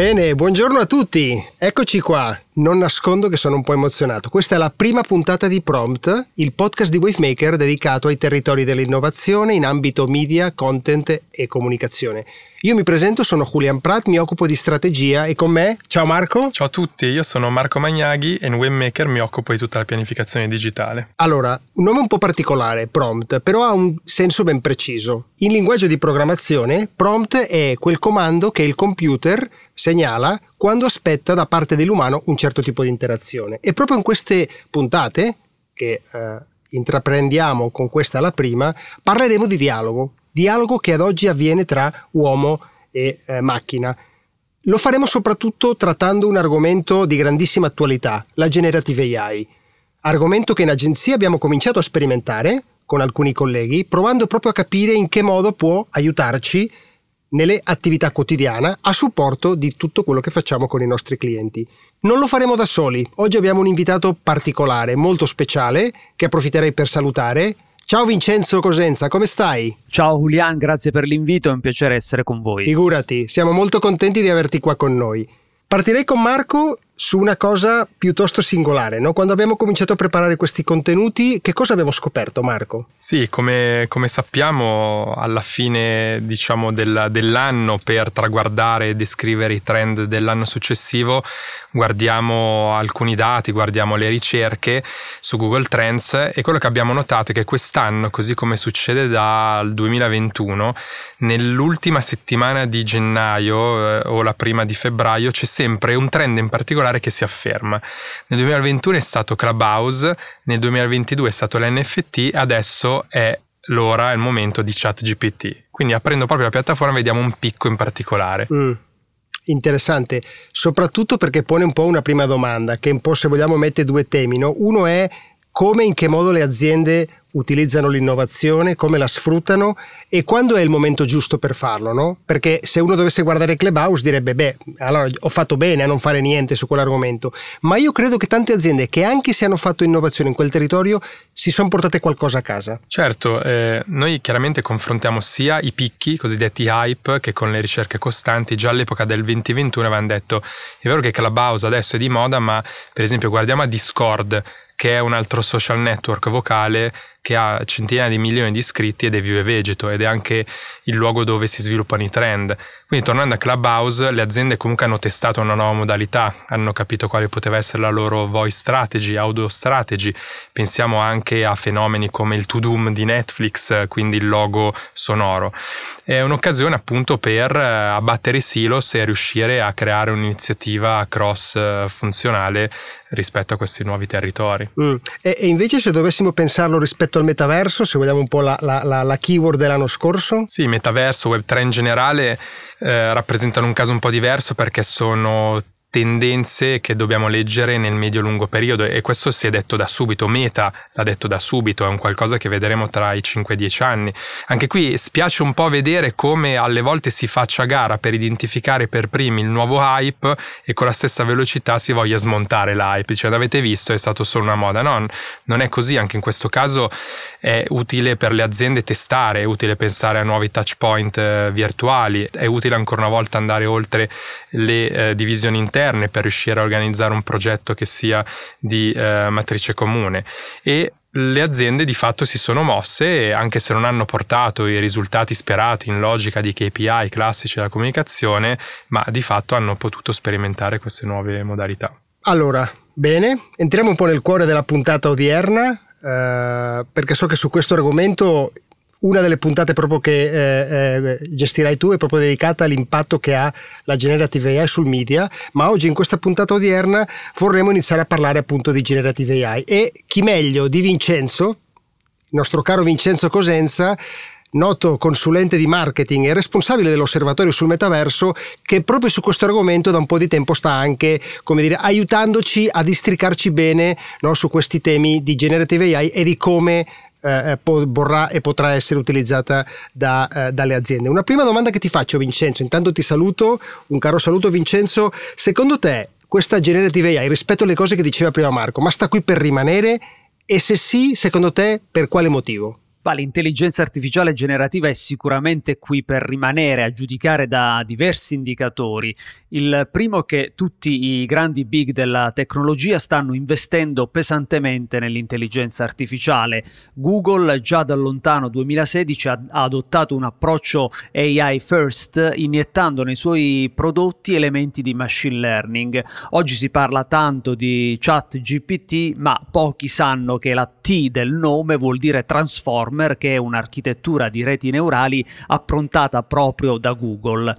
Bene, buongiorno a tutti. Eccoci qua. Non nascondo che sono un po' emozionato. Questa è la prima puntata di Prompt, il podcast di Wavemaker dedicato ai territori dell'innovazione in ambito media, content e comunicazione. Io mi presento, sono Julian Prat, mi occupo di strategia e con me, ciao Marco. Ciao a tutti, io sono Marco Magnaghi e in Webmaker mi occupo di tutta la pianificazione digitale. Allora, un nome un po' particolare, prompt, però ha un senso ben preciso. In linguaggio di programmazione, prompt è quel comando che il computer segnala quando aspetta da parte dell'umano un certo tipo di interazione. E proprio in queste puntate, che eh, intraprendiamo con questa la prima, parleremo di dialogo dialogo che ad oggi avviene tra uomo e eh, macchina. Lo faremo soprattutto trattando un argomento di grandissima attualità, la generative AI. Argomento che in agenzia abbiamo cominciato a sperimentare con alcuni colleghi, provando proprio a capire in che modo può aiutarci nelle attività quotidiane a supporto di tutto quello che facciamo con i nostri clienti. Non lo faremo da soli. Oggi abbiamo un invitato particolare, molto speciale, che approfitterei per salutare, Ciao Vincenzo Cosenza, come stai? Ciao Julian, grazie per l'invito, è un piacere essere con voi. Figurati, siamo molto contenti di averti qua con noi. Partirei con Marco su una cosa piuttosto singolare. No? Quando abbiamo cominciato a preparare questi contenuti, che cosa abbiamo scoperto, Marco? Sì, come, come sappiamo, alla fine diciamo, del, dell'anno, per traguardare e descrivere i trend dell'anno successivo, guardiamo alcuni dati, guardiamo le ricerche su Google Trends e quello che abbiamo notato è che quest'anno, così come succede dal 2021, nell'ultima settimana di gennaio eh, o la prima di febbraio c'è sempre un trend in particolare particolare che si afferma. Nel 2021 è stato Clubhouse, nel 2022 è stato l'NFT, adesso è l'ora, il momento di ChatGPT. Quindi aprendo proprio la piattaforma vediamo un picco in particolare. Mm interessante, soprattutto perché pone un po' una prima domanda, che un po' se vogliamo mette due temi. No? Uno è come e in che modo le aziende utilizzano l'innovazione, come la sfruttano e quando è il momento giusto per farlo, no? Perché se uno dovesse guardare Clubhouse direbbe, beh, allora ho fatto bene a non fare niente su quell'argomento, ma io credo che tante aziende che anche se hanno fatto innovazione in quel territorio si sono portate qualcosa a casa. Certo, eh, noi chiaramente confrontiamo sia i picchi, cosiddetti hype, che con le ricerche costanti, già all'epoca del 2021 avevano detto, è vero che Clubhouse adesso è di moda, ma per esempio guardiamo a Discord, che è un altro social network vocale che ha centinaia di milioni di iscritti ed è vivo e vegeto ed è anche il luogo dove si sviluppano i trend. Quindi tornando a Clubhouse, le aziende comunque hanno testato una nuova modalità, hanno capito quale poteva essere la loro voice strategy, audio strategy. Pensiamo anche a fenomeni come il To Doom di Netflix, quindi il logo sonoro. È un'occasione appunto per eh, abbattere i silos e riuscire a creare un'iniziativa cross eh, funzionale rispetto a questi nuovi territori. Mm. E, e invece se dovessimo pensarlo rispetto rispetto al metaverso, se vogliamo un po' la, la, la, keyword dell'anno scorso? Sì, metaverso, Web3 in generale eh, rappresentano un caso un po' diverso perché sono tendenze che dobbiamo leggere nel medio-lungo periodo e questo si è detto da subito, Meta l'ha detto da subito, è un qualcosa che vedremo tra i 5 e i 10 anni. Anche qui spiace un po' vedere come alle volte si faccia gara per identificare per primi il nuovo hype e con la stessa velocità si voglia smontare l'hype, cioè l'avete visto è stato solo una moda, no, non è così, anche in questo caso è utile per le aziende testare, è utile pensare a nuovi touch point eh, virtuali, è utile ancora una volta andare oltre le eh, divisioni interne interne per riuscire a organizzare un progetto che sia di eh, matrice comune e le aziende di fatto si sono mosse anche se non hanno portato i risultati sperati in logica di KPI classici della comunicazione, ma di fatto hanno potuto sperimentare queste nuove modalità. Allora, bene, entriamo un po' nel cuore della puntata odierna, eh, perché so che su questo argomento una delle puntate proprio che eh, eh, gestirai tu è proprio dedicata all'impatto che ha la generative AI sul media, ma oggi in questa puntata odierna vorremmo iniziare a parlare appunto di generative AI e chi meglio di Vincenzo, il nostro caro Vincenzo Cosenza, noto consulente di marketing e responsabile dell'osservatorio sul metaverso, che proprio su questo argomento da un po' di tempo sta anche, come dire, aiutandoci a districarci bene no, su questi temi di generative AI e di come eh, vorrà e potrà essere utilizzata da, eh, dalle aziende. Una prima domanda che ti faccio Vincenzo, intanto ti saluto, un caro saluto Vincenzo, secondo te questa generative AI rispetto alle cose che diceva prima Marco, ma sta qui per rimanere e se sì, secondo te per quale motivo? Ma l'intelligenza artificiale generativa è sicuramente qui per rimanere a giudicare da diversi indicatori. Il primo è che tutti i grandi big della tecnologia stanno investendo pesantemente nell'intelligenza artificiale. Google già dal lontano 2016 ha adottato un approccio AI first, iniettando nei suoi prodotti elementi di machine learning. Oggi si parla tanto di chat GPT, ma pochi sanno che la T del nome vuol dire transform Transformer, che è un'architettura di reti neurali approntata proprio da Google.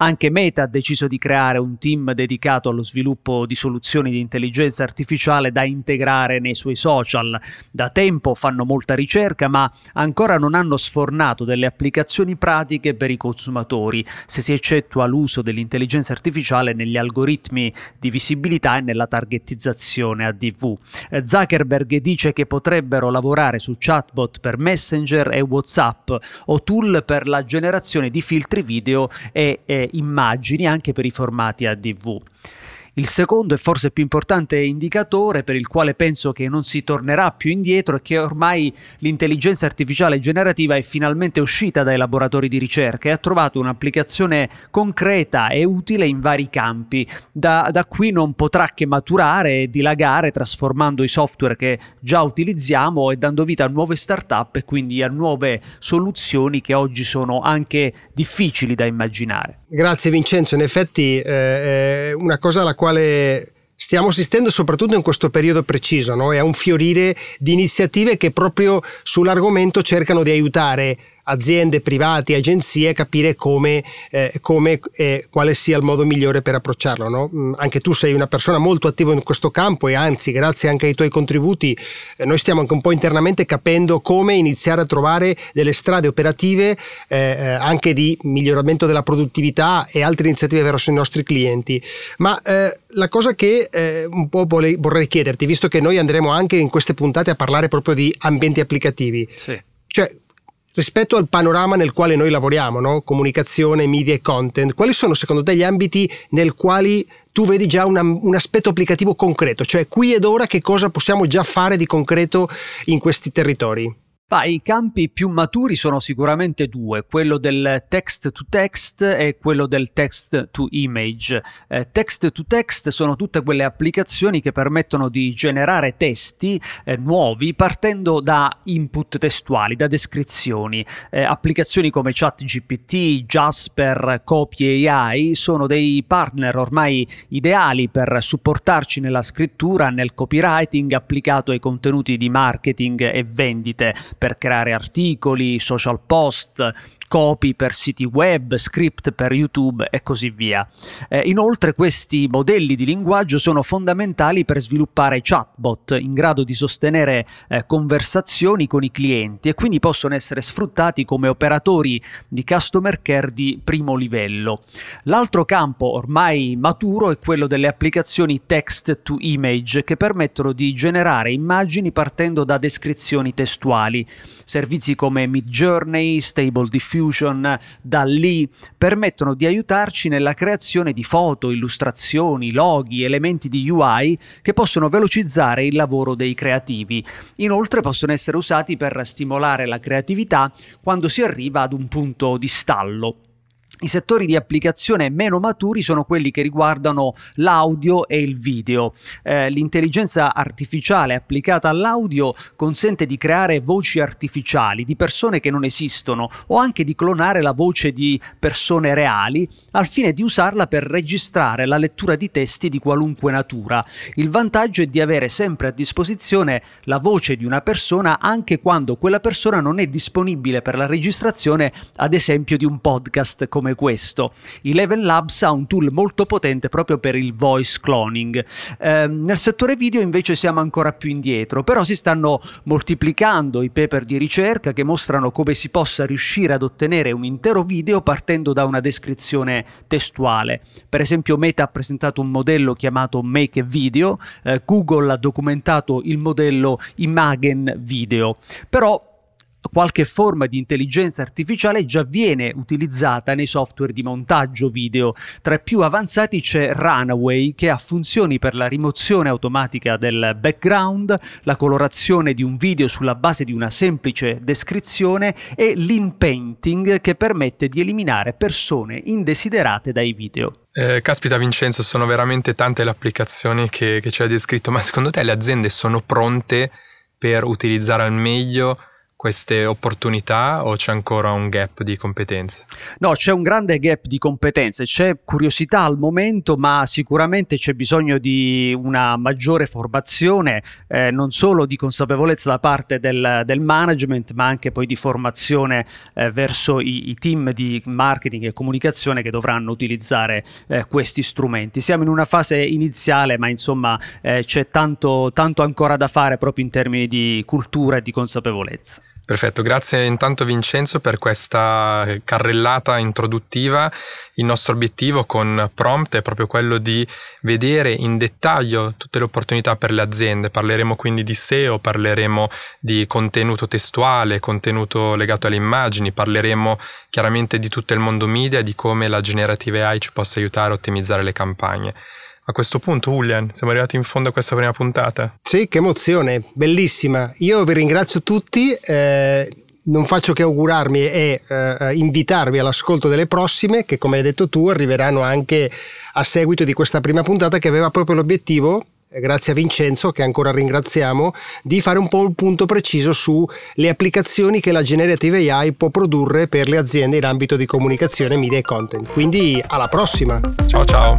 Anche Meta ha deciso di creare un team dedicato allo sviluppo di soluzioni di intelligenza artificiale da integrare nei suoi social. Da tempo fanno molta ricerca, ma ancora non hanno sfornato delle applicazioni pratiche per i consumatori, se si eccettua l'uso dell'intelligenza artificiale negli algoritmi di visibilità e nella targetizzazione ADV. Zuckerberg dice che potrebbero lavorare su chatbot per Messenger e WhatsApp o tool per la generazione di filtri video e, e immagini anche per i formati ADV. Il secondo e forse più importante indicatore per il quale penso che non si tornerà più indietro è che ormai l'intelligenza artificiale generativa è finalmente uscita dai laboratori di ricerca e ha trovato un'applicazione concreta e utile in vari campi. Da, da qui non potrà che maturare e dilagare trasformando i software che già utilizziamo e dando vita a nuove start-up e quindi a nuove soluzioni che oggi sono anche difficili da immaginare. Grazie Vincenzo, in effetti eh, una cosa alla quale quale stiamo assistendo soprattutto in questo periodo preciso, no? è un fiorire di iniziative che proprio sull'argomento cercano di aiutare aziende, privati, agenzie capire come, eh, come eh, quale sia il modo migliore per approcciarlo. No? Mm, anche tu sei una persona molto attiva in questo campo e anzi grazie anche ai tuoi contributi eh, noi stiamo anche un po' internamente capendo come iniziare a trovare delle strade operative eh, eh, anche di miglioramento della produttività e altre iniziative verso i nostri clienti. Ma eh, la cosa che un po' vorrei chiederti, visto che noi andremo anche in queste puntate a parlare proprio di ambienti applicativi, sì. cioè rispetto al panorama nel quale noi lavoriamo, no? comunicazione, media e content, quali sono secondo te gli ambiti nel quali tu vedi già una, un aspetto applicativo concreto, cioè qui ed ora che cosa possiamo già fare di concreto in questi territori? Bah, I campi più maturi sono sicuramente due, quello del text to text e quello del text to image. Eh, text to text sono tutte quelle applicazioni che permettono di generare testi eh, nuovi partendo da input testuali, da descrizioni. Eh, applicazioni come ChatGPT, Jasper, Copy AI sono dei partner ormai ideali per supportarci nella scrittura, nel copywriting applicato ai contenuti di marketing e vendite per creare articoli, social post, copy per siti web, script per YouTube e così via. Eh, inoltre questi modelli di linguaggio sono fondamentali per sviluppare chatbot in grado di sostenere eh, conversazioni con i clienti e quindi possono essere sfruttati come operatori di customer care di primo livello. L'altro campo ormai maturo è quello delle applicazioni text to image che permettono di generare immagini partendo da descrizioni testuali. Servizi come Midjourney, Stable Diffusion Diffusion da lì permettono di aiutarci nella creazione di foto, illustrazioni, loghi, elementi di UI che possono velocizzare il lavoro dei creativi. Inoltre possono essere usati per stimolare la creatività quando si arriva ad un punto di stallo. I settori di applicazione meno maturi sono quelli che riguardano l'audio e il video. Eh, l'intelligenza artificiale applicata all'audio consente di creare voci artificiali di persone che non esistono o anche di clonare la voce di persone reali al fine di usarla per registrare la lettura di testi di qualunque natura. Il vantaggio è di avere sempre a disposizione la voce di una persona anche quando quella persona non è disponibile per la registrazione, ad esempio di un podcast come come questo. Eleven Labs ha un tool molto potente proprio per il voice cloning. Eh, nel settore video invece siamo ancora più indietro, però si stanno moltiplicando i paper di ricerca che mostrano come si possa riuscire ad ottenere un intero video partendo da una descrizione testuale. Per esempio Meta ha presentato un modello chiamato Make Video, eh, Google ha documentato il modello Imagen Video, però qualche forma di intelligenza artificiale già viene utilizzata nei software di montaggio video. Tra i più avanzati c'è Runaway che ha funzioni per la rimozione automatica del background, la colorazione di un video sulla base di una semplice descrizione e l'in-painting che permette di eliminare persone indesiderate dai video. Eh, caspita Vincenzo, sono veramente tante le applicazioni che, che ci hai descritto, ma secondo te le aziende sono pronte per utilizzare al meglio queste opportunità o c'è ancora un gap di competenze? No, c'è un grande gap di competenze, c'è curiosità al momento, ma sicuramente c'è bisogno di una maggiore formazione, eh, non solo di consapevolezza da parte del, del, management, ma anche poi di formazione eh, verso i, i, team di marketing e comunicazione che dovranno utilizzare eh, questi strumenti. Siamo in una fase iniziale, ma insomma eh, c'è tanto, tanto ancora da fare proprio in termini di cultura e di consapevolezza. Perfetto, grazie intanto Vincenzo per questa carrellata introduttiva. Il nostro obiettivo con Prompt è proprio quello di vedere in dettaglio tutte le opportunità per le aziende. Parleremo quindi di SEO, parleremo di contenuto testuale, contenuto legato alle immagini, parleremo chiaramente di tutto il mondo media, di come la generative AI ci possa aiutare a ottimizzare le campagne. A questo punto, Julian, siamo arrivati in fondo a questa prima puntata. Sì, che emozione, bellissima. Io vi ringrazio tutti. Eh, non faccio che augurarmi e eh, invitarvi all'ascolto delle prossime, che come hai detto tu arriveranno anche a seguito di questa prima puntata che aveva proprio l'obiettivo eh, grazie a Vincenzo, che ancora ringraziamo, di fare un po' il punto preciso sulle applicazioni che la Generative AI può produrre per le aziende in ambito di comunicazione, media e content. Quindi alla prossima! Ciao ciao!